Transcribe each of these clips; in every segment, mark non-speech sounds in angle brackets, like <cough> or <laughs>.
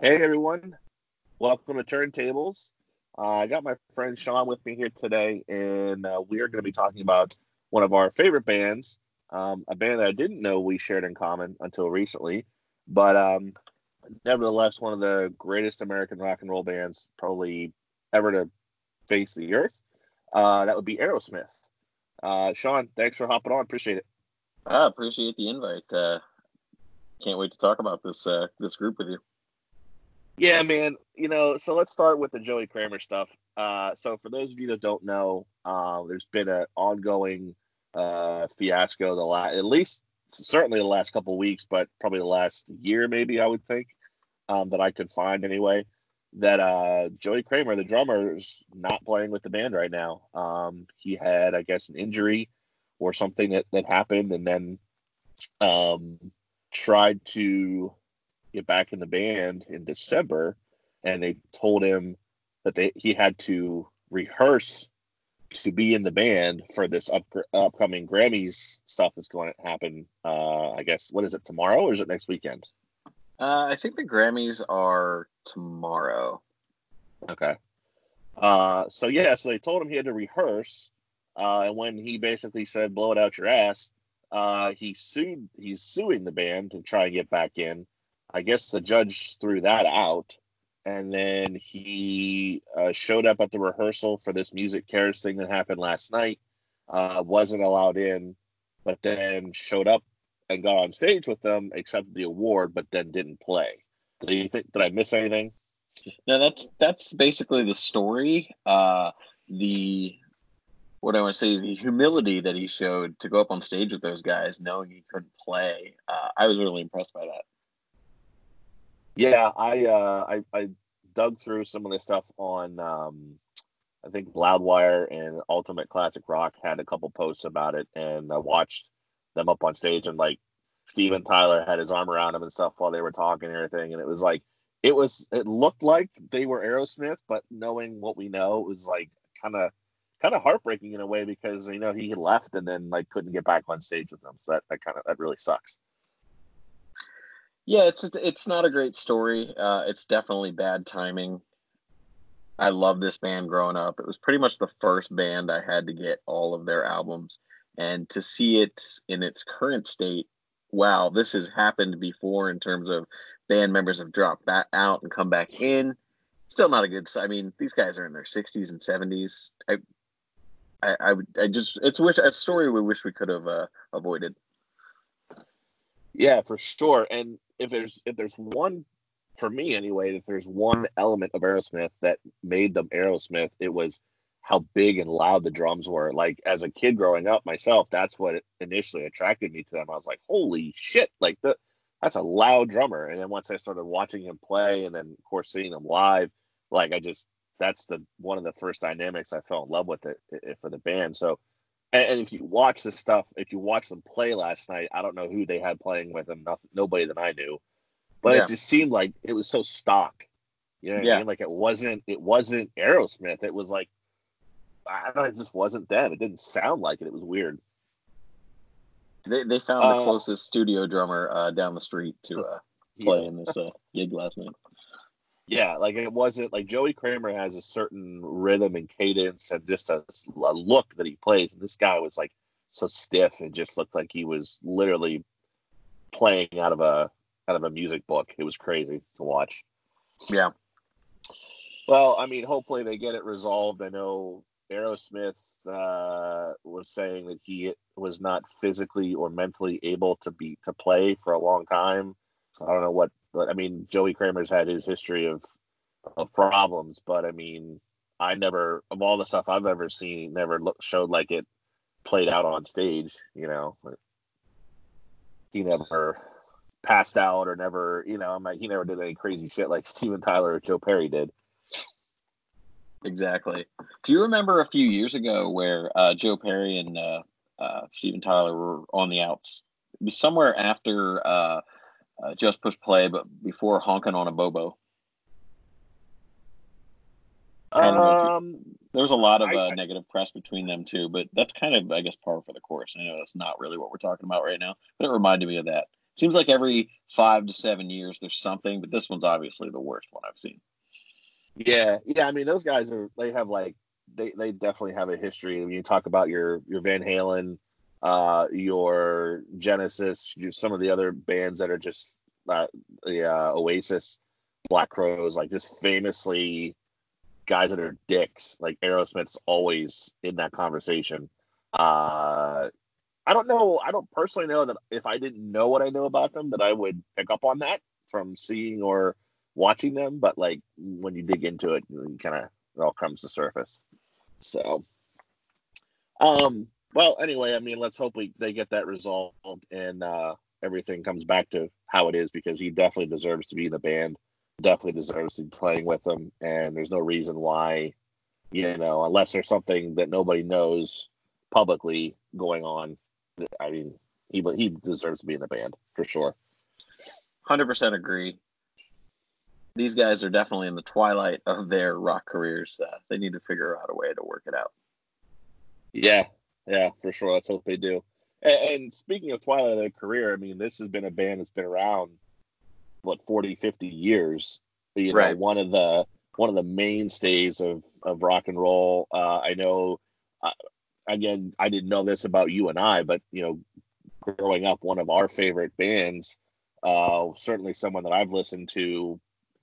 Hey everyone, welcome to Turntables. Uh, I got my friend Sean with me here today, and uh, we are going to be talking about one of our favorite bands, um, a band that I didn't know we shared in common until recently, but um, nevertheless, one of the greatest American rock and roll bands probably ever to face the earth. Uh, that would be Aerosmith. Uh, Sean, thanks for hopping on. Appreciate it. I appreciate the invite. Uh, can't wait to talk about this uh, this group with you. Yeah, man. You know, so let's start with the Joey Kramer stuff. Uh, so for those of you that don't know, uh, there's been an ongoing uh, fiasco the last, at least certainly the last couple weeks, but probably the last year, maybe I would think um, that I could find anyway. That uh, Joey Kramer, the drummer, is not playing with the band right now. Um, he had, I guess, an injury or something that, that happened, and then um, tried to get back in the band in December, and they told him that they he had to rehearse to be in the band for this up, upcoming Grammys stuff that's going to happen. Uh, I guess what is it tomorrow or is it next weekend? Uh, I think the Grammys are tomorrow. Okay. Uh, so yeah, so they told him he had to rehearse, uh, and when he basically said "blow it out your ass," uh, he sued. He's suing the band to try and get back in. I guess the judge threw that out, and then he uh, showed up at the rehearsal for this MusiCares thing that happened last night. Uh, wasn't allowed in, but then showed up and got on stage with them, accepted the award, but then didn't play. Do you think? Did I miss anything? No, that's that's basically the story. Uh, the what I want to say, the humility that he showed to go up on stage with those guys, knowing he couldn't play. Uh, I was really impressed by that. Yeah, I uh, I, I dug through some of the stuff on um, I think Loudwire and Ultimate Classic Rock had a couple posts about it, and I watched them up on stage, and like Steven Tyler had his arm around him and stuff while they were talking and everything, and it was like it was it looked like they were Aerosmith, but knowing what we know, it was like kind of kind of heartbreaking in a way because you know he left and then like couldn't get back on stage with them, so that, that kind of that really sucks. Yeah, it's it's not a great story. Uh, it's definitely bad timing. I love this band growing up. It was pretty much the first band I had to get all of their albums, and to see it in its current state, wow, this has happened before in terms of band members have dropped back out and come back in. Still not a good. I mean, these guys are in their sixties and seventies. I, I, I, I just it's wish a story we wish we could have uh, avoided. Yeah, for sure. And if there's if there's one for me anyway, if there's one element of Aerosmith that made them Aerosmith, it was how big and loud the drums were. Like as a kid growing up myself, that's what initially attracted me to them. I was like, holy shit, like the that's a loud drummer. And then once I started watching him play and then of course seeing him live, like I just that's the one of the first dynamics I fell in love with it, it for the band. So and, if you watch the stuff, if you watch them play last night, I don't know who they had playing with them. Nothing, nobody that I knew, but yeah. it just seemed like it was so stock. You know, yeah. I mean? like it wasn't. It wasn't Aerosmith. It was like I don't know. It just wasn't them. It didn't sound like it. It was weird. They they found the uh, closest studio drummer uh, down the street to uh, play yeah. in this uh, gig last night yeah, like it wasn't like Joey Kramer has a certain rhythm and cadence and just a, a, look that he plays. And this guy was like so stiff and just looked like he was literally playing out of a out of a music book. It was crazy to watch. Yeah. Well, I mean, hopefully they get it resolved. I know Aerosmith uh, was saying that he was not physically or mentally able to be to play for a long time. I don't know what but I mean, Joey Kramer's had his history of of problems, but I mean, I never of all the stuff I've ever seen, never look, showed like it played out on stage. You know, he never passed out or never, you know, like he never did any crazy shit like <laughs> Steven Tyler or Joe Perry did. Exactly. Do you remember a few years ago where uh, Joe Perry and uh, uh, Steven Tyler were on the outs? It was somewhere after uh, just push play, but before honking on a bobo. Um, there was a lot of uh, I, negative press between them too, but that's kind of, I guess, par for the course. I know that's not really what we're talking about right now, but it reminded me of that. seems like every five to seven years there's something, but this one's obviously the worst one I've seen. Yeah, yeah. I mean, those guys are they have like they they definitely have a history. When you talk about your your Van Halen, uh, your Genesis, your, some of the other bands that are just uh, the uh, Oasis, Black Crowes, like just famously guys that are dicks. Like Aerosmith's always in that conversation. Uh, I don't know. I don't personally know that if I didn't know what I know about them, that I would pick up on that from seeing or watching them. But like when you dig into it, kind of it all comes to surface. So, um, well, anyway, I mean, let's hope we they get that resolved and uh, everything comes back to how it is because he definitely deserves to be in the band. Definitely deserves to be playing with them, and there's no reason why, you know, unless there's something that nobody knows publicly going on. I mean, he he deserves to be in the band for sure. Hundred percent agree. These guys are definitely in the twilight of their rock careers. Uh, they need to figure out a way to work it out. Yeah, yeah, for sure. Let's hope they do. And, and speaking of twilight of their career, I mean, this has been a band that's been around what 40, 50 years. You know, one of the one of the mainstays of of rock and roll. Uh, I know. Uh, again, I didn't know this about you and I, but you know, growing up, one of our favorite bands, uh, certainly someone that I've listened to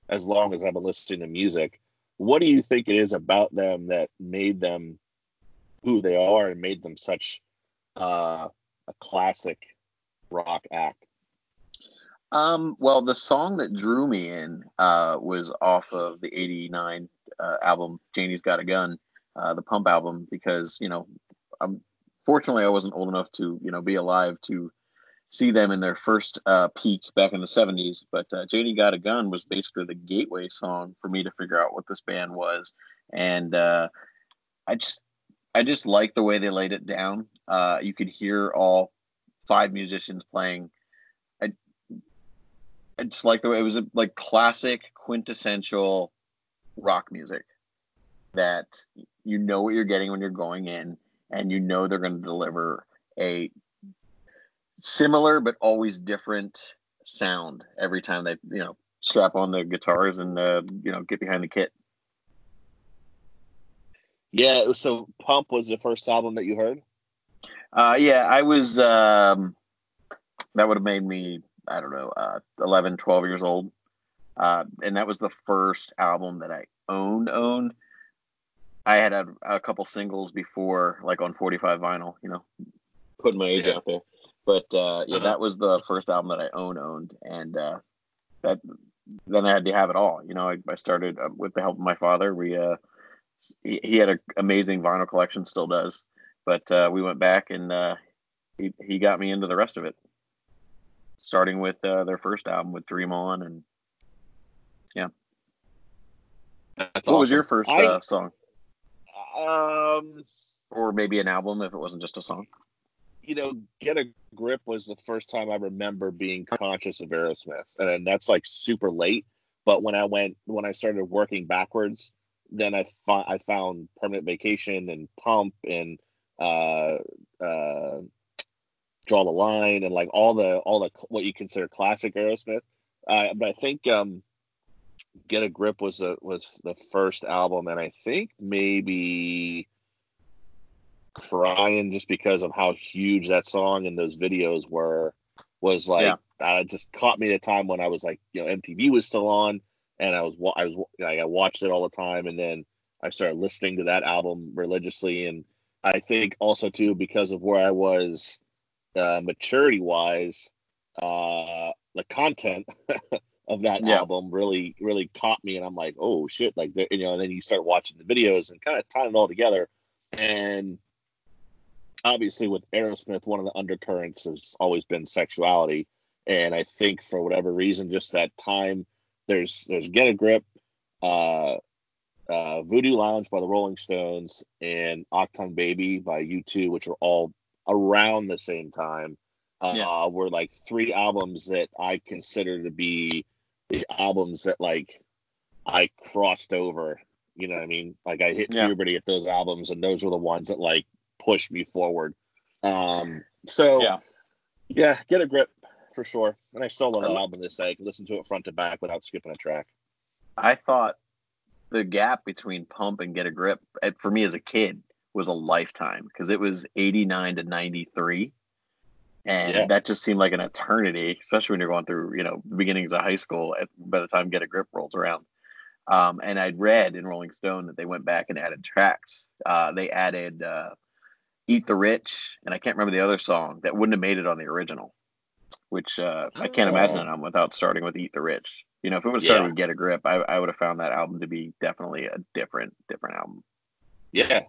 as long as I've been listening to music. What do you think it is about them that made them who they are and made them such uh, a classic rock act? Um, well, the song that drew me in uh, was off of the '89 uh, album "Janie's Got a Gun," uh, the Pump album, because you know, I'm fortunately I wasn't old enough to you know be alive to see them in their first uh, peak back in the 70s. But uh, Janie Got a Gun was basically the gateway song for me to figure out what this band was. And uh, I just I just like the way they laid it down. Uh, you could hear all five musicians playing. I, I just like the way it was a, like classic, quintessential rock music that you know what you're getting when you're going in, and you know they're going to deliver a similar but always different sound every time they you know strap on the guitars and uh, you know get behind the kit. Yeah, so Pump was the first album that you heard. Uh, yeah, I was. Um, that would have made me, I don't know, uh, 11, 12 years old, uh, and that was the first album that I owned. Owned. I had a, a couple singles before, like on 45 vinyl. You know, putting my age yeah. out there. But uh, yeah, uh-huh. that was the first album that I own owned, and uh, that then I had to have it all. You know, I, I started uh, with the help of my father. We uh, he, he had an amazing vinyl collection, still does. But uh, we went back and uh, he he got me into the rest of it, starting with uh, their first album with Dream On, and yeah. That's what awesome. was your first I, uh, song? Um, or maybe an album if it wasn't just a song. You know, Get a Grip was the first time I remember being conscious of Aerosmith, and that's like super late. But when I went, when I started working backwards, then I, found I found permanent vacation and pump and uh, uh, draw the line and like all the all the what you consider classic Aerosmith. Uh, but I think um, Get a Grip was a, was the first album, and I think maybe crying just because of how huge that song and those videos were was like yeah. uh, just caught me at a time when I was like you know MTV was still on and I was I was I watched it all the time, and then I started listening to that album religiously, and I think also too because of where I was uh, maturity wise, uh, the content <laughs> of that yeah. album really really caught me, and I'm like, oh shit, like you know, and then you start watching the videos and kind of tying it all together, and obviously with Aerosmith, one of the undercurrents has always been sexuality, and I think for whatever reason, just that time there's there's Get a Grip, uh, uh, Voodoo Lounge by the Rolling Stones, and Achtung Baby by U2, which are all around the same time. Uh, yeah. Were like three albums that I consider to be the albums that like I crossed over. You know what I mean? Like I hit yeah. puberty at those albums, and those were the ones that like pushed me forward. Um, so yeah, yeah, get a grip for sure. And I still love the album this day. I can listen to it front to back without skipping a track. I thought the gap between Pump and Get a Grip eh, for me as a kid was a lifetime because it was 89 to 93 and yeah. that just seemed like an eternity especially when you're going through you know the beginnings of high school at, by the time get a grip rolls around um, and i'd read in rolling stone that they went back and added tracks uh, they added uh, eat the rich and i can't remember the other song that wouldn't have made it on the original which uh, i can't oh. imagine it without starting with eat the rich you know if it would have started yeah. with get a grip I, I would have found that album to be definitely a different different album yeah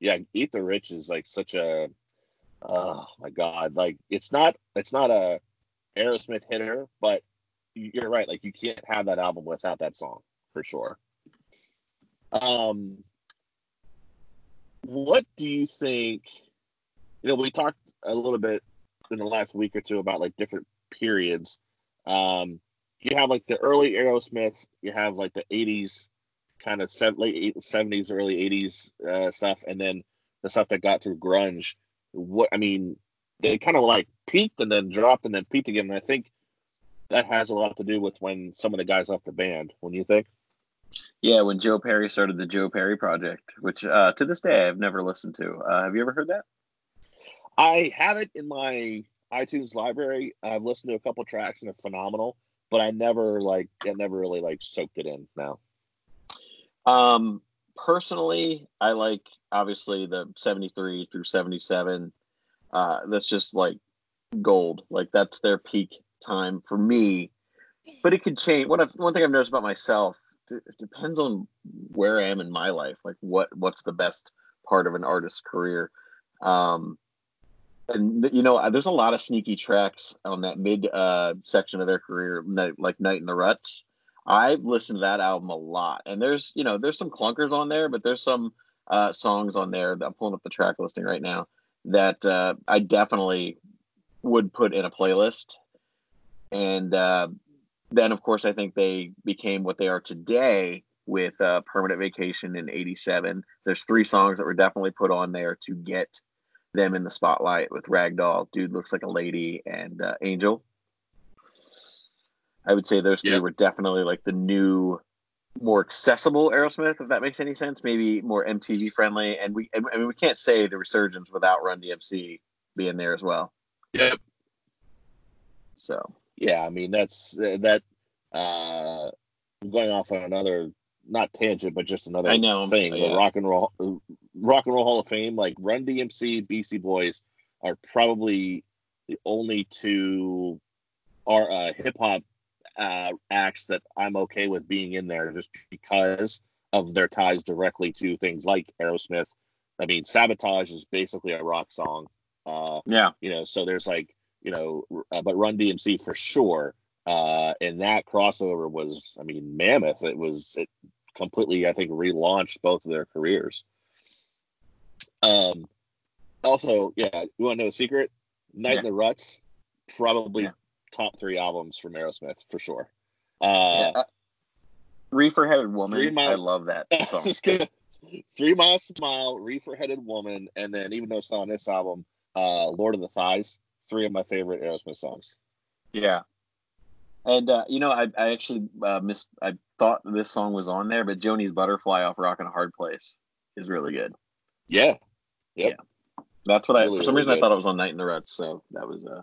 yeah eat the rich is like such a oh my god like it's not it's not a aerosmith hitter but you're right like you can't have that album without that song for sure um what do you think you know we talked a little bit in the last week or two about like different periods um you have like the early aerosmith you have like the 80s kind of late 70s early 80s uh, stuff and then the stuff that got through grunge what I mean, they kind of like peaked and then dropped and then peaked again. And I think that has a lot to do with when some of the guys left the band. When you think? Yeah, when Joe Perry started the Joe Perry Project, which uh, to this day I've never listened to. Uh, have you ever heard that? I have it in my iTunes library. I've listened to a couple tracks and it's phenomenal, but I never like I never really like soaked it in now. Um, personally, I like obviously the 73 through 77. Uh, that's just like gold. Like that's their peak time for me. But it could change. One one thing I've noticed about myself, it depends on where I am in my life. Like what what's the best part of an artist's career. Um, and you know, there's a lot of sneaky tracks on that mid uh, section of their career, like "Night in the Ruts." I've listened to that album a lot, and there's you know there's some clunkers on there, but there's some uh, songs on there. I'm pulling up the track listing right now that uh, I definitely would put in a playlist. And uh, then, of course, I think they became what they are today with uh, Permanent Vacation in '87. There's three songs that were definitely put on there to get them in the spotlight with Ragdoll, Dude Looks Like a Lady, and uh, Angel. I would say those three were definitely like the new, more accessible Aerosmith, if that makes any sense. Maybe more MTV friendly, and we I mean we can't say the resurgence without Run DMC being there as well. Yep. So yeah, I mean that's that. uh Going off on another not tangent, but just another I know, thing. yeah. The rock and roll, rock and roll Hall of Fame, like Run DMC, Beastie Boys, are probably the only two are uh, hip hop uh, acts that I'm okay with being in there just because of their ties directly to things like Aerosmith. I mean, Sabotage is basically a rock song. Uh, yeah. You know, so there's like, you know, uh, but Run DMC for sure. Uh, and that crossover was, I mean, mammoth. It was, it completely, I think, relaunched both of their careers. Um, also, yeah, you want to know a secret? Night yeah. in the Ruts, probably yeah top three albums from Aerosmith for sure. Uh, yeah. Reefer Headed Woman. Mile, I love that <laughs> song. three Miles to Mile, Reefer Headed Woman, and then even though it's not on this album, uh, Lord of the Thighs. Three of my favorite Aerosmith songs. Yeah. And uh, you know, I, I actually uh, missed. I thought this song was on there, but Joanie's Butterfly off Rock "Rockin' a Hard Place" is really good. Yeah, yep. yeah. That's what really, I. For some really reason, good. I thought it was on "Night in the Ruts," so that was uh,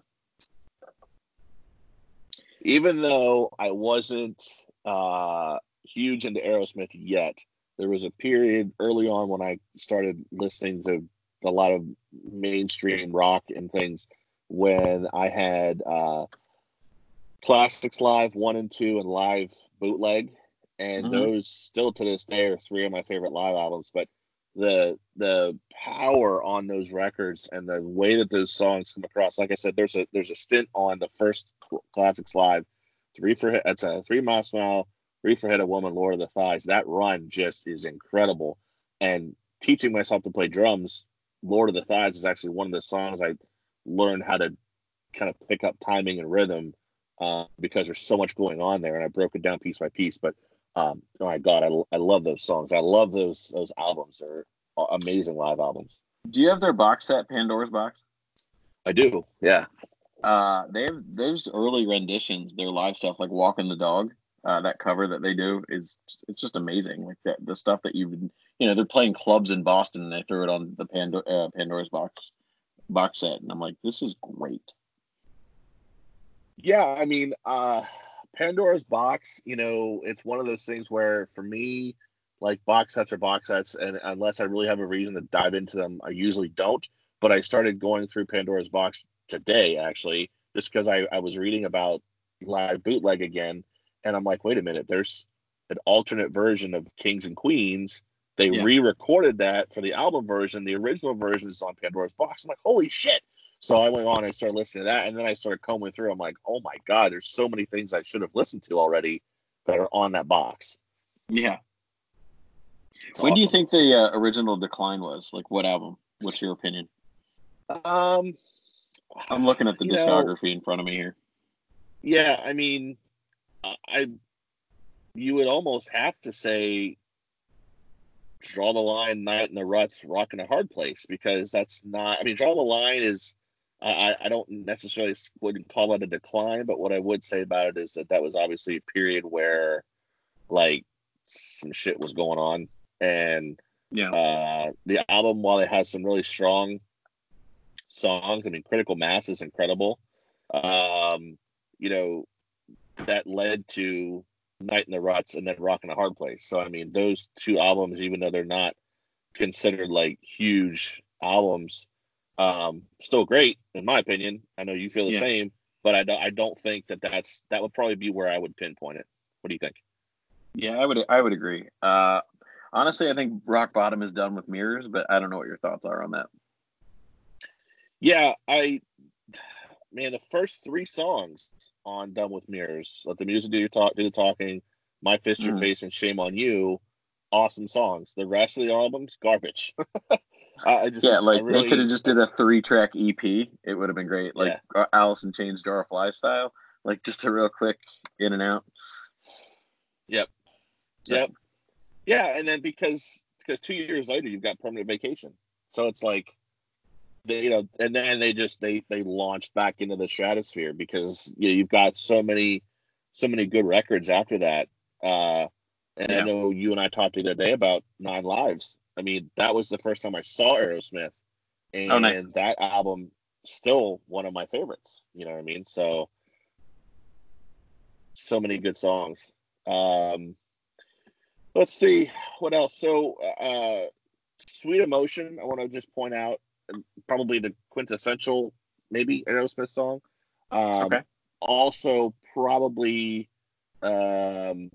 even though I wasn't uh, huge into Aerosmith yet, there was a period early on when I started listening to a lot of mainstream rock and things when I had uh, Classics Live 1 and 2 and Live Bootleg. And mm-hmm. those still to this day are three of my favorite live albums. But the the power on those records and the way that those songs come across. Like I said, there's a there's a stint on the first Classics Live. Three for that's a three mile smile, Reefer Headed Woman, Lord of the Thighs. That run just is incredible. And teaching myself to play drums, Lord of the Thighs is actually one of the songs I learned how to kind of pick up timing and rhythm uh, because there's so much going on there, and I broke it down piece by piece. But um, oh my god, I, I love those songs. I love those those albums. They're amazing live albums. Do you have their box set, Pandora's box? I do. Yeah. uh, they have those early renditions, their live stuff like "Walking the Dog." Uh, that cover that they do is it's just amazing. Like the the stuff that you you know they're playing clubs in Boston and they threw it on the Pandora, uh, Pandora's box box set, and I'm like, this is great. Yeah, I mean, uh, Pandora's box. You know, it's one of those things where for me, like box sets are box sets, and unless I really have a reason to dive into them, I usually don't. But I started going through Pandora's box today, actually, just because I, I was reading about live bootleg again and I'm like, wait a minute, there's an alternate version of Kings and Queens. They yeah. re-recorded that for the album version. The original version is on Pandora's Box. I'm like, holy shit! So I went on and started listening to that, and then I started combing through. I'm like, oh my god, there's so many things I should have listened to already that are on that box. Yeah. It's when awesome. do you think the uh, original Decline was? Like, what album? What's your opinion? Um, I'm looking at the discography know, in front of me here. Yeah, I mean, I you would almost have to say draw the line night in the ruts rock in a hard place because that's not i mean draw the line is i i don't necessarily wouldn't call it a decline but what i would say about it is that that was obviously a period where like some shit was going on. And yeah. uh the album while it has some really strong songs i mean critical mass is incredible. Um you know that led to Night in the Ruts and then Rock in a Hard Place. So I mean, those two albums, even though they're not considered like huge albums, um, still great in my opinion. I know you feel the yeah. same, but I don't. I don't think that that's that would probably be where I would pinpoint it. What do you think? Yeah, I would. I would agree. Uh, honestly, I think Rock Bottom is done with Mirrors, but I don't know what your thoughts are on that. Yeah, I man, the first three songs on Done with Mirrors, Let the Music Do Your Talk, Do the Talking, My Fist Your mm. Face, and Shame on You, awesome songs. The rest of the album's garbage. <laughs> I just yeah, like really, they could have just did a three track EP. It would have been great, like yeah. Uh, in Chains Jar of Fly style, like just a real quick in and out. Yep. So. Yep. Yeah, and then because because two years later you've got permanent vacation, so it's like they, you know, and then they just they they launched back into the stratosphere because you know, you've got so many so many good records after that. Uh, and yeah. I know you and I talked the other day about Nine Lives. I mean, that was the first time I saw Aerosmith, and oh, nice. that album still one of my favorites. You know what I mean? So, so many good songs. Um, let's see what else. So, uh, Sweet Emotion. I want to just point out probably the quintessential maybe Aerosmith song. Um, okay. Also, probably um,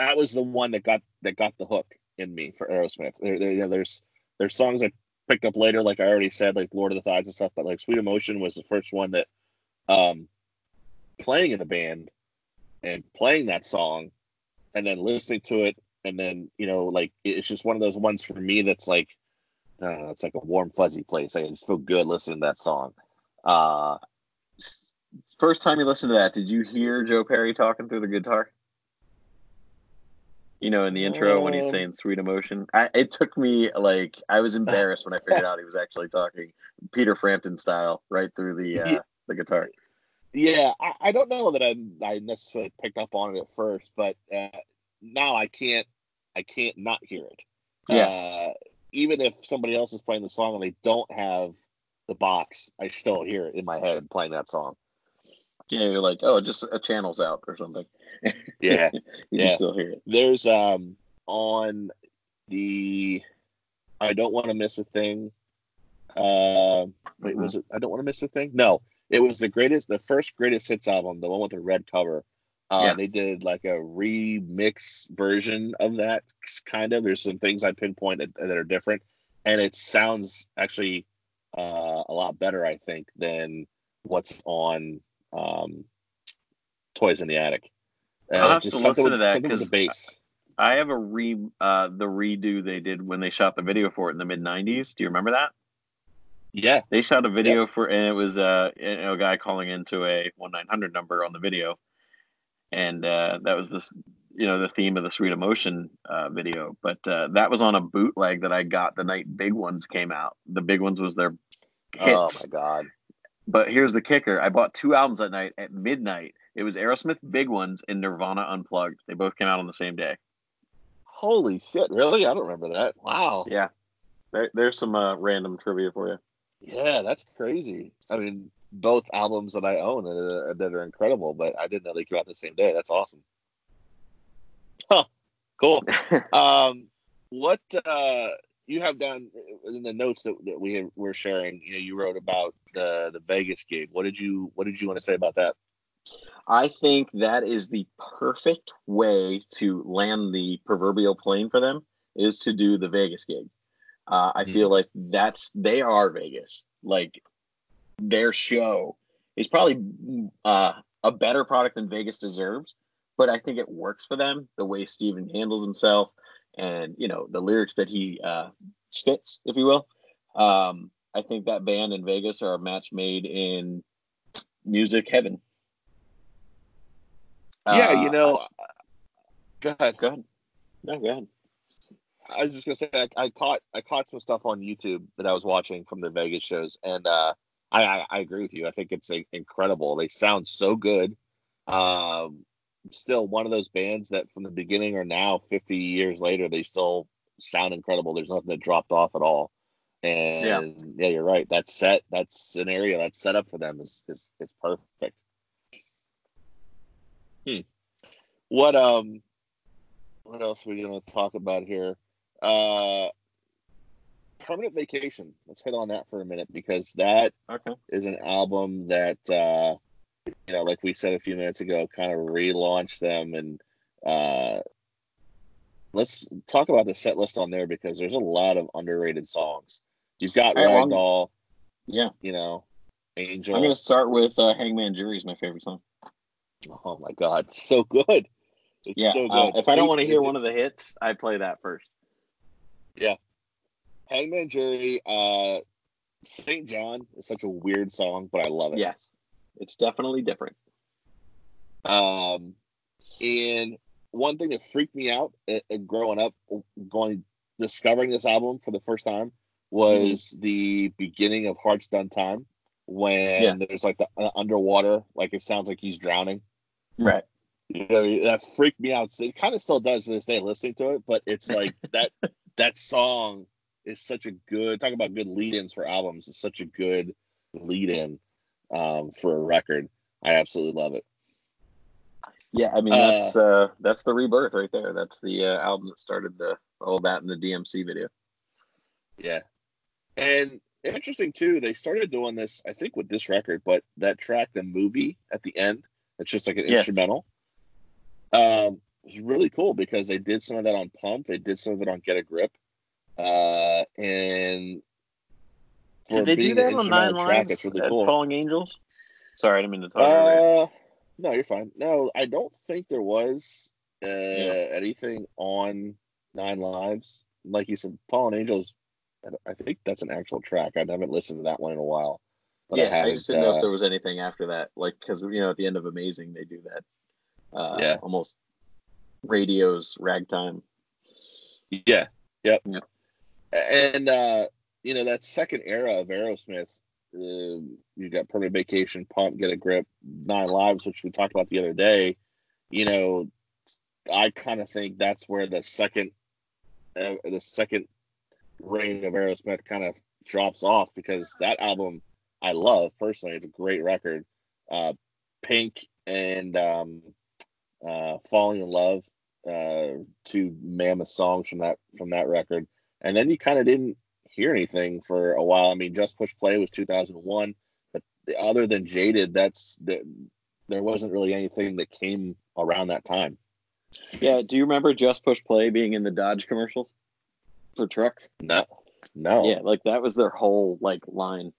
that was the one that got that got the hook in me for Aerosmith. There, there, there's there's songs I picked up later, like I already said, like Lord of the Thighs and stuff. But like Sweet Emotion was the first one that um, playing in a band and playing that song, and then listening to it, and then you know, like it's just one of those ones for me that's like I don't know, it's like a warm fuzzy place. I just feel good listening to that song. Uh, First time you listened to that, did you hear Joe Perry talking through the guitar? You know, in the intro when he's um, saying "sweet emotion," I, it took me like I was <laughs> embarrassed when I figured out he was actually talking Peter Frampton style right through the uh, the guitar. Yeah, I, I, don't know that I I necessarily picked up on it at first, but uh, now I can't I can't not hear it. Yeah, uh, even if somebody else is playing the song and they don't have the box, I still hear it in my head playing that song. Yeah, you're like, oh, just a channel's out or something. <laughs> Yeah, you yeah. can still hear it. There's um on the I don't want to miss a thing. Uh, wait, was it? I don't want to miss a thing. No, it was the greatest, the first greatest hits album, the one with the red cover. Uh, yeah. They did like a remix version of that kind of. There's some things I pinpoint that, are different, and it sounds actually uh, a lot better, I think, than what's on um, Toys in the Attic. Uh, I'll have just to listen with, to that because the bass. I have a re uh, the redo they did when they shot the video for it in the mid '90s. Do you remember that? Yeah, they shot a video yeah. for, and it was uh, a guy calling into a one nine hundred number on the video and uh, that was this you know the theme of the sweet emotion uh, video but uh, that was on a bootleg that i got the night big ones came out the big ones was their hits. oh my god But here's the kicker: I bought two albums that night at midnight. It was Aerosmith Big Ones and Nirvana Unplugged. They both came out on the same day. Holy shit! Really? I don't remember that. Wow. Yeah, there, there's some uh, random trivia for you. Yeah, that's crazy. I mean, both albums that I own that are, that are incredible, but I didn't know they came out the same day. That's awesome. Huh. Cool. <laughs> um, what uh, you have done in the notes that, that we were sharing? You know, you wrote about the the Vegas gig. What did you What did you want to say about that? I think that is the perfect way to land the proverbial plane for them is to do the Vegas gig. Uh, I mm-hmm. feel like that's they are Vegas. Like their show is probably uh, a better product than Vegas deserves, but I think it works for them the way Steven handles himself and you know the lyrics that he uh, spits, if you will. Um, I think that band in Vegas are a match made in music heaven. Yeah, uh, you know. Go ahead. Go ahead. No, go ahead. I was just gonna say I, I, caught I caught some stuff on YouTube that I was watching from the Vegas shows, and uh, I, I, I agree with you. I think it's incredible. They sound so good. Um, still one of those bands that from the beginning or now, fifty years later, they still sound incredible. There's nothing that dropped off at all. And yeah, yeah you're right. That set, that scenario, that setup for them is is, is perfect. Hmm. What um, what else are we going to talk about here? Uh, permanent vacation. Let's hit on that for a minute because that okay. is an album that uh, you know, like we said a few minutes ago, kind of relaunch them and uh, let's talk about the set list on there because there's a lot of underrated songs. You've got Ragdoll, yeah, you know, Angel. I'm gonna start with uh, Hangman Jury is my favorite song. Oh my god, so good! It's yeah, so uh, good. Uh, if I don't want to hear one of the hits, I play that first. Yeah, Hangman Jury, uh, St. John is such a weird song, but I love it. Yes, it's definitely different. Um, and one thing that freaked me out uh, uh growing up, going discovering this album for the first time was mm-hmm. the beginning of Hearts Done Time when yeah. there's like the uh, underwater, like it sounds like he's drowning. Right. You know, that freaked me out. It kind of still does to this day listening to it, but it's like <laughs> that that song is such a good talk about good lead-ins for albums. It's such a good lead-in um, for a record. I absolutely love it. Yeah, I mean that's uh, uh, that's the rebirth right there. That's the uh, album that started the all that in the DMC video. Yeah, and interesting too. They started doing this, I think, with this record, but that track, the movie at the end, it's just like an yes. instrumental. Um, it was really cool because they did some of that on Pump. They did some of it on Get a Grip, uh, and did they do that on Nine track, Lives? It's really cool. Falling Angels. Sorry, I didn't mean to talk. Uh, no, you're fine. No, I don't think there was uh, yeah. anything on Nine Lives. Like you said, Fallen Angels. I think that's an actual track. I haven't listened to that one in a while. yeah, I, I, just didn't uh, know if uh, there was anything after that. Like, because you know, at the end of Amazing, they do that. Uh, yeah, almost radio's ragtime. Yeah. Yep. yep. And uh, you know that second era of Aerosmith, uh, you got Permanent Vacation, Pump, Get a Grip, Nine Lives, which we talked about the other day. You know, I kind of think that's where the second, uh, the second reign of Aerosmith kind of drops off because that album I love personally. It's a great record. Uh, Pink and um, uh, Falling in Love, uh, two mammoth songs from that from that record, and then you kind of didn't hear anything for a while. I mean, Just Push Play was 2001, but other than Jaded, that's the, there wasn't really anything that came around that time. Yeah, do you remember Just Push Play being in the Dodge commercials for trucks? No, no. Yeah, like that was their whole like line.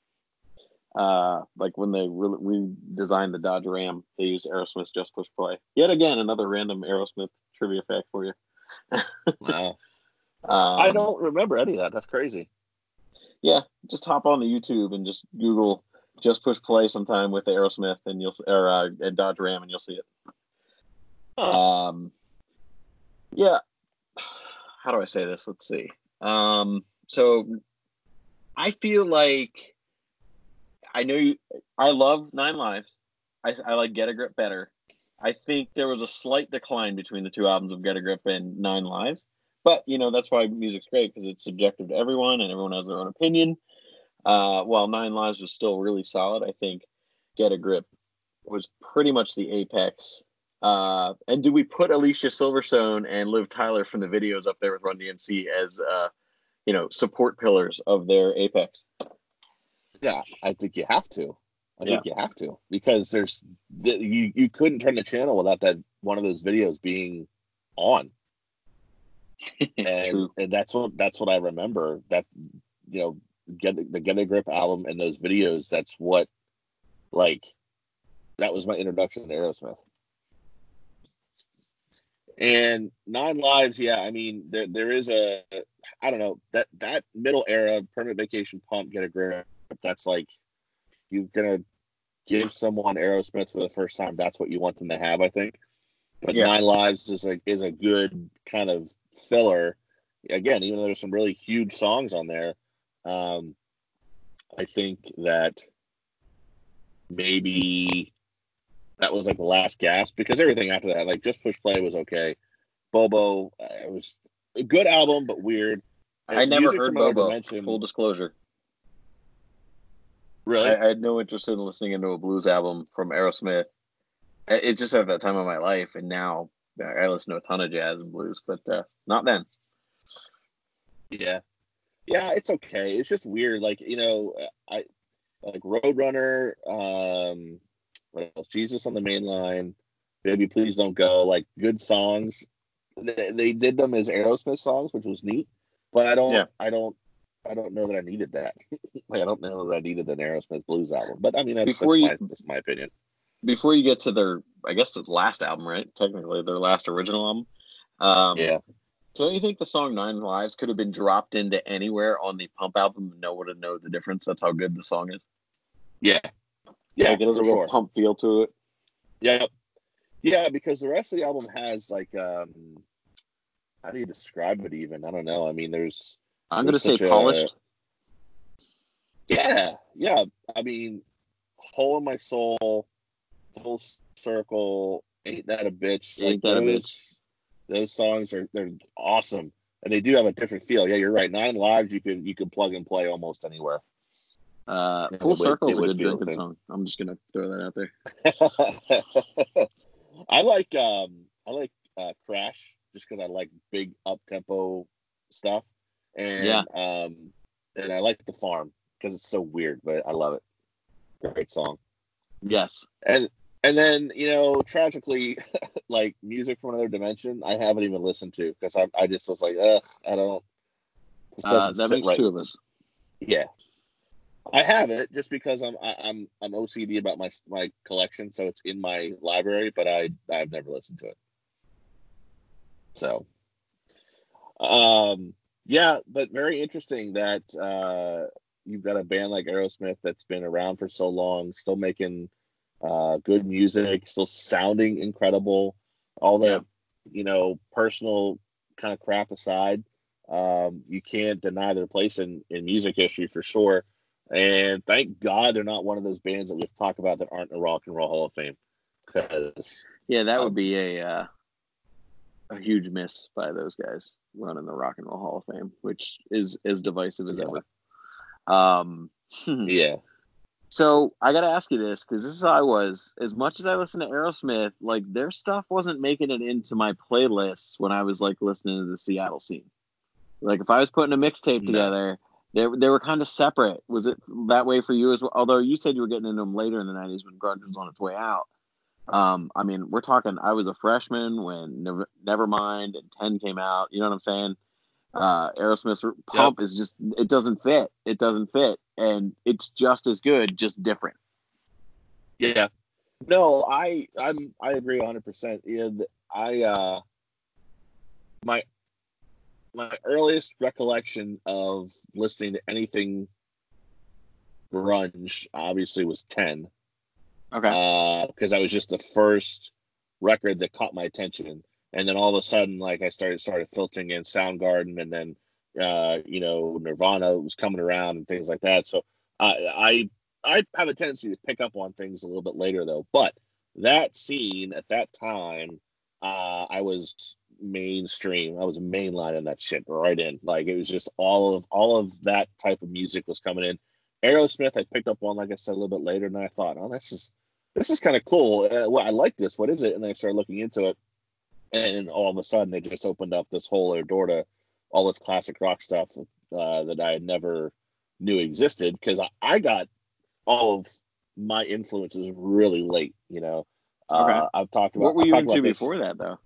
Uh, like when they re- redesigned the Dodge Ram, they used Aerosmith's Just Push Play. Yet again, another random Aerosmith trivia fact for you. <laughs> wow. Um, I don't remember any of that. That's crazy. Yeah, just hop on the YouTube and just Google "just push play" sometime with Aerosmith, and you'll or uh, and Dodge Ram, and you'll see it. Huh. Um, yeah. How do I say this? Let's see. Um, so I feel like I know you. I love Nine Lives. I, I like Get a Grip better. I think there was a slight decline between the two albums of Get a Grip and Nine Lives. But you know that's why music's great because it's subjective to everyone and everyone has their own opinion. Uh, while Nine Lives was still really solid, I think Get a Grip was pretty much the apex. Uh, and do we put Alicia Silverstone and Liv Tyler from the videos up there with Run DMC as uh, you know support pillars of their apex? Yeah, I think you have to. I yeah. think you have to because there's you you couldn't turn the channel without that one of those videos being on. <laughs> and, and that's what that's what I remember. That you know, get the Get a Grip album and those videos. That's what like that was my introduction to Aerosmith. And Nine Lives, yeah, I mean, there, there is a, I don't know, that that middle era, Permanent Vacation Pump, Get a Grip, that's like, you're going to give someone Aerosmith for the first time, that's what you want them to have, I think. But yeah. Nine Lives is a, is a good kind of filler. Again, even though there's some really huge songs on there, um, I think that maybe that was like the last gasp because everything after that, like just push play was okay. Bobo, uh, it was a good album but weird. I never heard Bobo. Dimension, full disclosure. Really, I, I, had no interest in listening into a blues album from Aerosmith. It just at that time of my life, and now I listen to a ton of jazz and blues, but uh, not then. Yeah, yeah, it's okay. It's just weird. Like you know, I like Roadrunner. Um, what else? Jesus on the main line. Baby, please don't go. Like good songs. They, they did them as Aerosmith songs, which was neat. But I don't. Yeah. I don't. I don't know that I needed that. <laughs> like I don't know that I needed an Aerosmith blues album. But I mean, that's, that's, you, my, that's my opinion. Before you get to their, I guess the last album, right? Technically, their last original album. Um, yeah. So you think the song Nine Lives could have been dropped into anywhere on the Pump album and no one would know the difference? That's how good the song is. Yeah, yeah, like it has a real sure. pump feel to it. Yeah, yeah, because the rest of the album has like, um how do you describe it? Even I don't know. I mean, there's. I'm going to say polished. A, yeah, yeah. I mean, hole in my soul, full circle, ain't that a bitch? Ain't like that those, a bitch? Those songs are they're awesome, and they do have a different feel. Yeah, you're right. Nine lives, you can you can plug and play almost anywhere. Uh, yeah, Full Circle is a good drinking song. I'm just gonna throw that out there. <laughs> I like um I like uh, Crash just because I like big up tempo stuff, and yeah. um and I like the Farm because it's so weird, but I love it. Great song. Yes, and then you know tragically, <laughs> like music from another dimension, I haven't even listened to because I I just was like, ugh, I don't. Uh, that makes right two of us. Yeah, I have it just because I'm I, am i I'm OCD about my my collection, so it's in my library, but I I've never listened to it. So, um, yeah, but very interesting that uh, you've got a band like Aerosmith that's been around for so long, still making uh, good music, still sounding incredible. All the yeah. you know personal kind of crap aside, um, you can't deny their place in in music history for sure. And thank God they're not one of those bands that we've talked about that aren't in the Rock and Roll Hall of Fame. Because yeah, that would um, be a uh, a huge miss by those guys running the Rock and Roll Hall of Fame, which is as divisive as yeah. ever. Um, <laughs> yeah. So I got to ask you this because this is how I was. As much as I listen to Aerosmith, like their stuff wasn't making it into my playlists when I was like listening to the Seattle scene. Like if I was putting a mixtape together, they they were kind of separate. Was it that way for you as well? Although you said you were getting into them later in the '90s when grunge was on its way out. Um, I mean, we're talking. I was a freshman when Never, Nevermind and Ten came out. You know what I'm saying? Uh, Aerosmith's Pump yep. is just it doesn't fit. It doesn't fit, and it's just as good, just different. Yeah. No, I I'm I agree 100. percent I uh my my earliest recollection of listening to anything grunge obviously was 10 okay because uh, i was just the first record that caught my attention and then all of a sudden like i started started filtering in soundgarden and then uh you know nirvana was coming around and things like that so i i I have a tendency to pick up on things a little bit later though. But that scene at that time, uh, I was mainstream. I was mainlining that shit right in. Like it was just all of all of that type of music was coming in. Aerosmith, I picked up on, like I said, a little bit later, and I thought, oh, this is this is kind of cool. Uh, well, I like this. What is it? And I started looking into it, and all of a sudden, it just opened up this whole other door to all this classic rock stuff uh, that I had never knew existed. Because I, I, got all of my influences really late. You know, okay. uh, I've talked about. What were you into before that, though?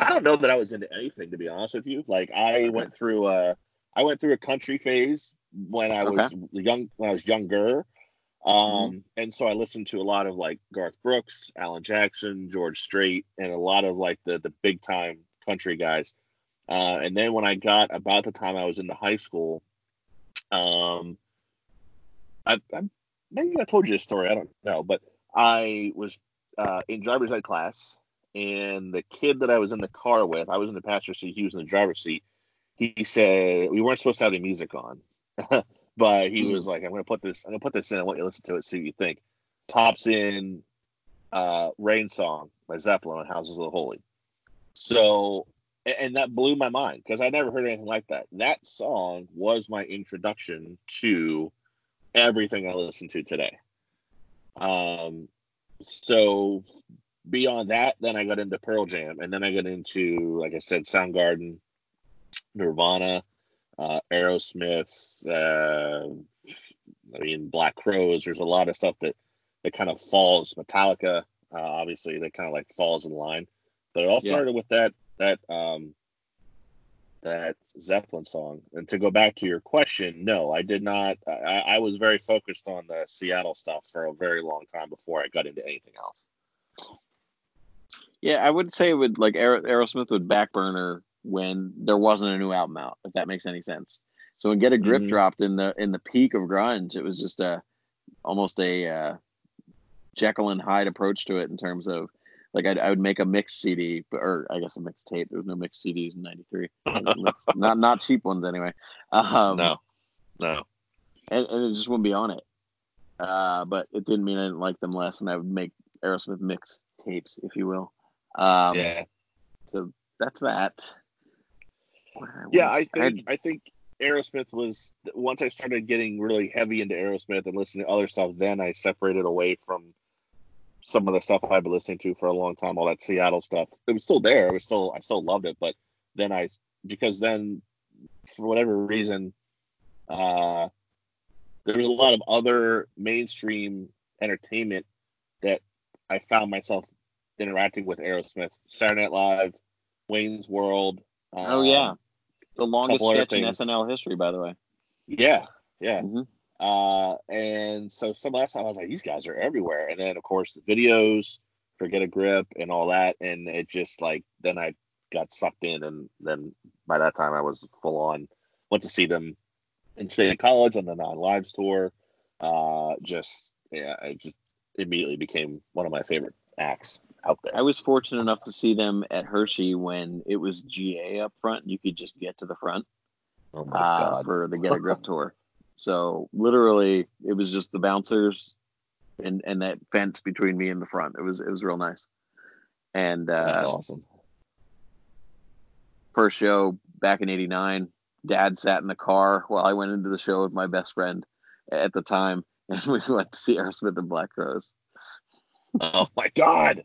I don't know that I was into anything to be honest with you. Like I okay. went through a, I went through a country phase when I was okay. young, when I was younger. Um, mm-hmm. and so I listened to a lot of like Garth Brooks, Alan Jackson, George Strait, and a lot of like the the big time country guys. Uh, and then when I got about the time I was into high school, um, I, I maybe I told you this story. I don't know, but I was uh, in driver's ed class, and the kid that I was in the car with, I was in the passenger seat, he was in the driver's seat. He said we weren't supposed to have any music on, <laughs> but he mm. was like, "I'm going to put this. I'm to put this in. I want you to listen to it, see what you think." Pops in uh, "Rain Song" by Zeppelin on "Houses of the Holy." So, and that blew my mind because I never heard anything like that. That song was my introduction to everything I listen to today. Um, so beyond that, then I got into Pearl Jam, and then I got into, like I said, Soundgarden, Nirvana, uh, Aerosmith. Uh, I mean, Black Crowes. There's a lot of stuff that that kind of falls. Metallica, uh, obviously, that kind of like falls in line. But it all started yeah. with that that um, that Zeppelin song. And to go back to your question, no, I did not. I, I was very focused on the Seattle stuff for a very long time before I got into anything else. Yeah, I would say it would like Aerosmith would backburner when there wasn't a new album out, if that makes any sense. So when Get a Grip mm-hmm. dropped in the in the peak of grunge, it was just a almost a uh, Jekyll and Hyde approach to it in terms of like I'd, I would make a mixed CD, or I guess a mixed tape. There was no mixed CDs in '93, <laughs> not not cheap ones anyway. Um, no, no, and, and it just wouldn't be on it. Uh, but it didn't mean I didn't like them less, and I would make Aerosmith mix tapes, if you will. Um, yeah. So that's that. Yeah, I think I, I think Aerosmith was once I started getting really heavy into Aerosmith and listening to other stuff. Then I separated away from some of the stuff I've been listening to for a long time. All that Seattle stuff. It was still there. It was still I still loved it. But then I because then for whatever reason, uh, there was a lot of other mainstream entertainment that I found myself interacting with Aerosmith. Saturday Night Live, Wayne's World. Um, oh yeah, um, the longest sketch in SNL history, by the way. Yeah, yeah. Mm-hmm. Uh, and so some last time I was like, these guys are everywhere. And then of course the videos, forget a grip, and all that, and it just like then I got sucked in, and then by that time I was full on. Went to see them in state college on the Nine Lives tour. Uh, just yeah, it just immediately became one of my favorite acts out there. I was fortunate enough to see them at Hershey when it was GA up front. You could just get to the front oh my uh, God. for the Get a Grip <laughs> tour. So literally, it was just the bouncers and and that fence between me and the front. It was it was real nice. And uh, that's awesome. First show back in '89. Dad sat in the car while I went into the show with my best friend at the time, <laughs> and we went to see Aerosmith and Black Crowes. Oh my God!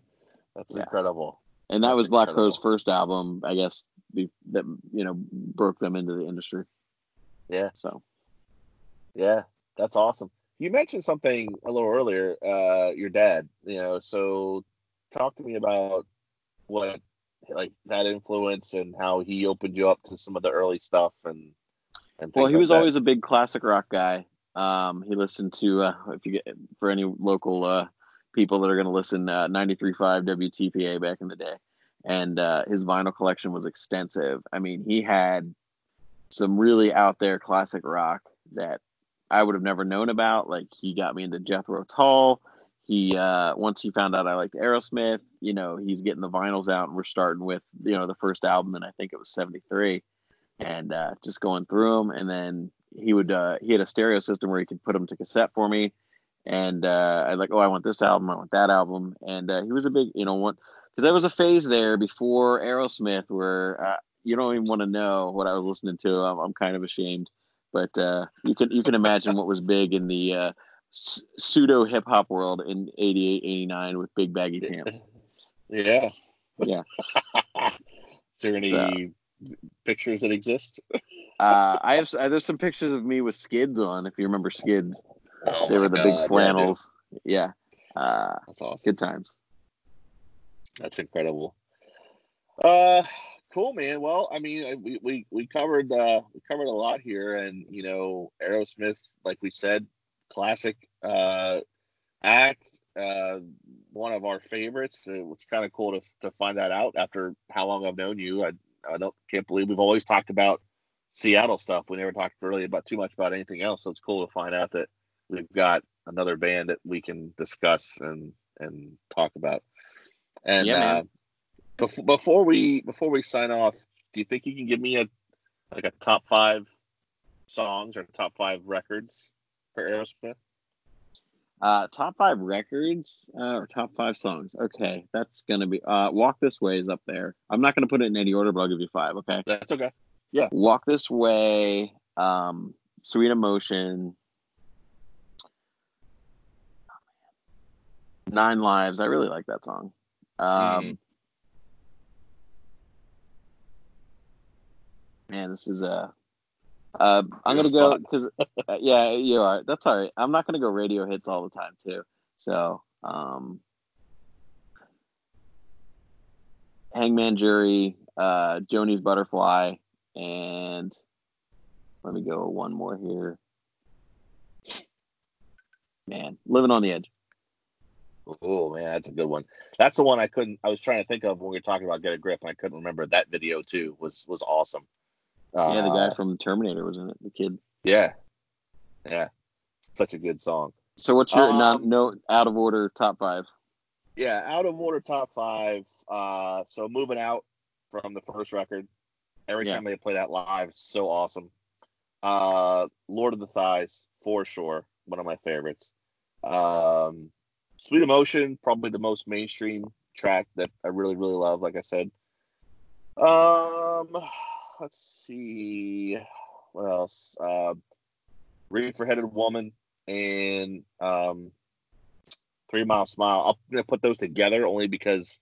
That's yeah. incredible. And that That's was Black incredible. Crowes' first album, I guess, that you know broke them into the industry. Yeah. So. Yeah, that's awesome. You mentioned something a little earlier. Uh, your dad. You know, so talk to me about what like that influence and how he opened you up to some of the early stuff and. and well, he was always a big classic rock guy. Um, he listened to uh, if you get for any local uh, people that are going to listen uh, 93.5 WTPA back in the day. And uh, his vinyl collection was extensive. I mean, he had some really out there classic rock that I would have never known about. Like he got me into Jethro Tull. He uh, once he found out I liked Aerosmith, you know, he's getting the vinyls out, and we're starting with you know the first album, and I think it was '73, and uh, just going through them. And then he would uh, he had a stereo system where he could put them to cassette for me, and uh, I like, oh, I want this album, I want that album, and uh, he was a big, you know, one because there was a phase there before Aerosmith where uh, you don't even want to know what I was listening to. I'm, I'm kind of ashamed, but uh, you can you can imagine what was big in the uh, s- pseudo hip hop world in 88, 89 with big baggy pants. Yeah. Yeah. <laughs> Is there any So- pictures that exist? Uh, I have there's some pictures of me with skids on. If you remember skids, Oh they were the God, big flannels. Yeah, uh, That's awesome. good times. That's incredible. Uh, cool, man. Well, I mean, we we we covered uh we covered a lot here, and you know, Aerosmith, like we said, classic uh act, uh, one of our favorites. It's kind of cool to to find that out after how long I've known you. I I don't can't believe we've always talked about Seattle stuff. We never talked really about too much about anything else. So it's cool to find out that we've got another band that we can discuss and and talk about. And Yeah, uh, before before we before we sign off, do you think you can give me a like a top five songs or top five records for Aerosmith? Uh, top five records uh, or top five songs. Okay, that's gonna be uh, "Walk This Way" is up there. I'm not gonna put it in any order, but I'll give you five. Okay, That's okay. Yeah, "Walk This Way," um, "Sweet Emotion," Nine Lives. I really like that song. Um, Mhm. Man, this is a. Uh, I'm gonna go because uh, yeah, you are. That's all right. I'm not gonna go radio hits all the time too. So, um, Hangman Jury, uh, Joanie's Butterfly, and let me go one more here. Man, living on the edge. Oh man, that's a good one. That's the one I couldn't. I was trying to think of when we were talking about get a grip, and I couldn't remember that video too. Was was awesome. yeah, the Uh, guy from Terminator was in it. The kid. Yeah, yeah, such a good song. So, what's your Um, not no out of order top five? Yeah, out of order top five. Uh, so moving out from the first record. Every Yeah. time they play that live, so awesome. Uh, Lord of the Thighs for sure, one of my favorites. Um, Sweet Emotion, probably the most mainstream track that I really really love. Like I said. Um, let's see what else. Uh, Reefer Headed Woman and um, Three Mile Smile. I'm gonna put those together only because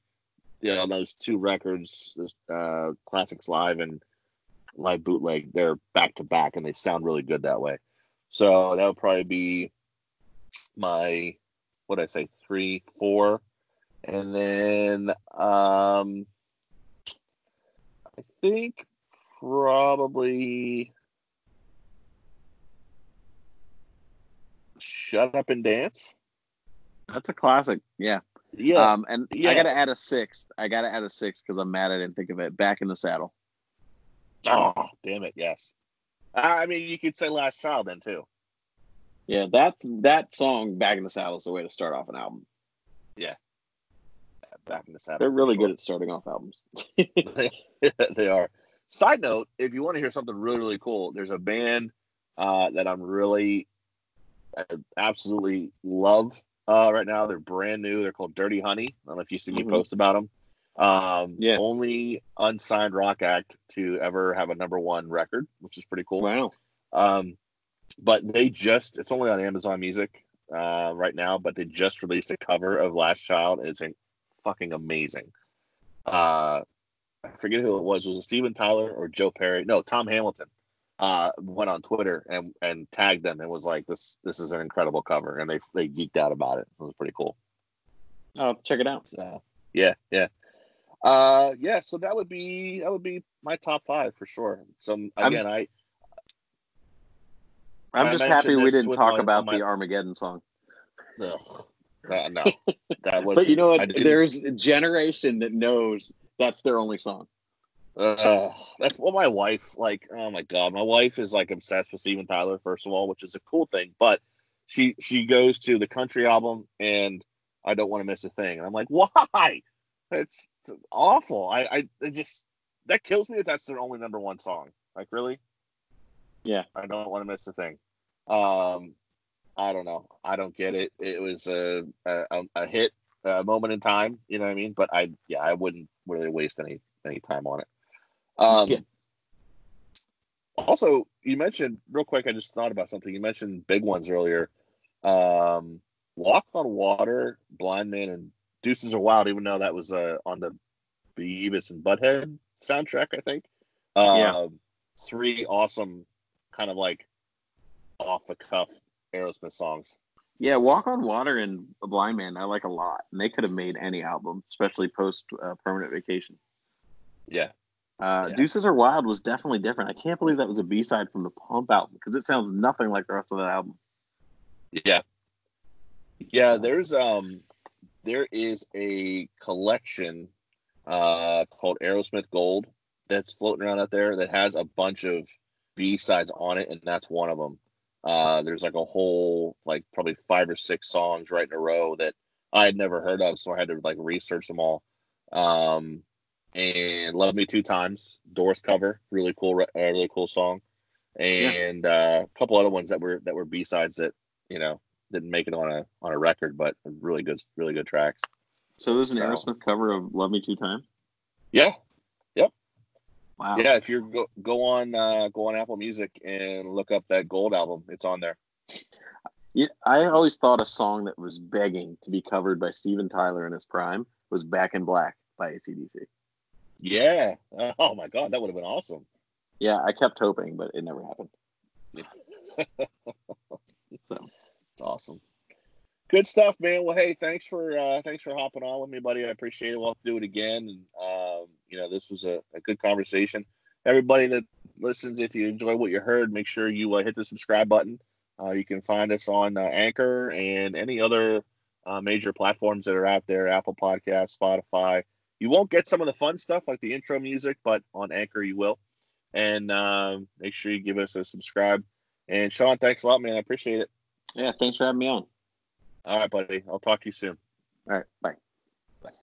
you know those two records, uh, Classics Live and Live Bootleg, they're back to back and they sound really good that way. So that would probably be my what I say three, four, and then um, I think probably Shut Up and Dance. That's a classic. Yeah. Yeah, Um, and yeah. I got to add a sixth. I got to add a sixth because I'm mad I didn't think of it. Back in the saddle. Oh, damn it! Yes. I mean, you could say Last Child then too. Yeah, that that song, "Back in the Saddle," is the way to start off an album. Yeah, back in the saddle. They're really for good at starting off albums. <laughs> <laughs> they are. Side note: If you want to hear something really, really cool, there's a band uh, that I'm really, I absolutely love uh, right now. They're brand new. They're called Dirty Honey. I don't know if you've seen me Mhm. post about them. Um, Yeah. Only unsigned rock act to ever have a number one record, which is pretty cool. Wow. Um, but they just it's only on Amazon Music uh, right now, but they just released a cover of Last Child, it's a, fucking amazing. Uh, I forget who it was. Was it Steven Tyler or Joe Perry? No, Tom Hamilton. Uh, went on Twitter and and tagged them and was like, "This this is an incredible cover," and they they geeked out about it. It was pretty cool. To check it out. So yeah, yeah, uh, yeah. So that would be that would be my top five for sure. So I'm- again, I I'm just happy we didn't talk my- about my- the Armageddon song. ugh, uh, no, <laughs> that was. But you know what? There's a generation that knows that's their only song. Uh, that's what my wife like. Oh my god, my wife is like obsessed with Steven Tyler. First of all, which is a cool thing, but she she goes to the country album and I don't want to miss a thing. And I'm like, why? It's, it's awful. I I it just that kills me that that's their only number one song. Like really? Yeah. I don't want to miss a thing. Um, I don't know. I don't get it. It was a a, a hit, a moment in time. You know what I mean? But I yeah, I wouldn't really waste any any time on it. Um, yeah. Also, you mentioned real quick. I just thought about something. You mentioned big ones earlier. Um, Walk on Water, Blind Man, and Deuces Are Wild. Even though that was uh, on the Beavis and Butthead soundtrack, I think. Uh, yeah. Three awesome, kind of like off the cuff Aerosmith songs. Yeah, Walk on Water and A Blind Man, I like a lot. And they could have made any album, especially post uh, Permanent Vacation. Yeah. Uh, yeah. Deuces Are Wild was definitely different. I can't believe that was a B side from the Pump album because it sounds nothing like the rest of that album. Yeah. Yeah, there's um there is a collection uh called Aerosmith Gold that's floating around out there that has a bunch of B sides on it, and that's one of them. Uh, there's like a whole like probably five or six songs right in a row that I had never heard of, so I had to like research them all. Um, and "Love Me Two Times," Doors cover, really cool, uh, really cool song, and yeah. uh, a couple other ones that were that were B sides that you know didn't make it on a on a record, but really good, really good tracks. So there's an so, Aerosmith cover of "Love Me Two Times." Yeah, Wow. Yeah, if you go go on uh, go on Apple Music and look up that Gold album, it's on there. Yeah, I always thought a song that was begging to be covered by Steven Tyler in his prime was "Back in Black" by ACDC. Yeah. <laughs> Oh my God, that would have been awesome. Yeah, I kept hoping, but it never happened. <laughs> so it's awesome. Good stuff, man. Well, hey, thanks for uh, thanks for hopping on with me, buddy. I appreciate it. We'll do it again. And um, you know, this was a, a, good conversation. Everybody that listens, if you enjoy what you heard, make sure you uh, hit the subscribe button. Uh, you can find us on uh, Anchor and any other uh, major platforms that are out there: Apple Podcasts, Spotify. You won't get some of the fun stuff like the intro music, but on Anchor you will. And um, make sure you give us a subscribe. And Sean, thanks a lot, man. I appreciate it. Yeah, thanks for having me on. All right, buddy. I'll talk to you soon. All right. Bye.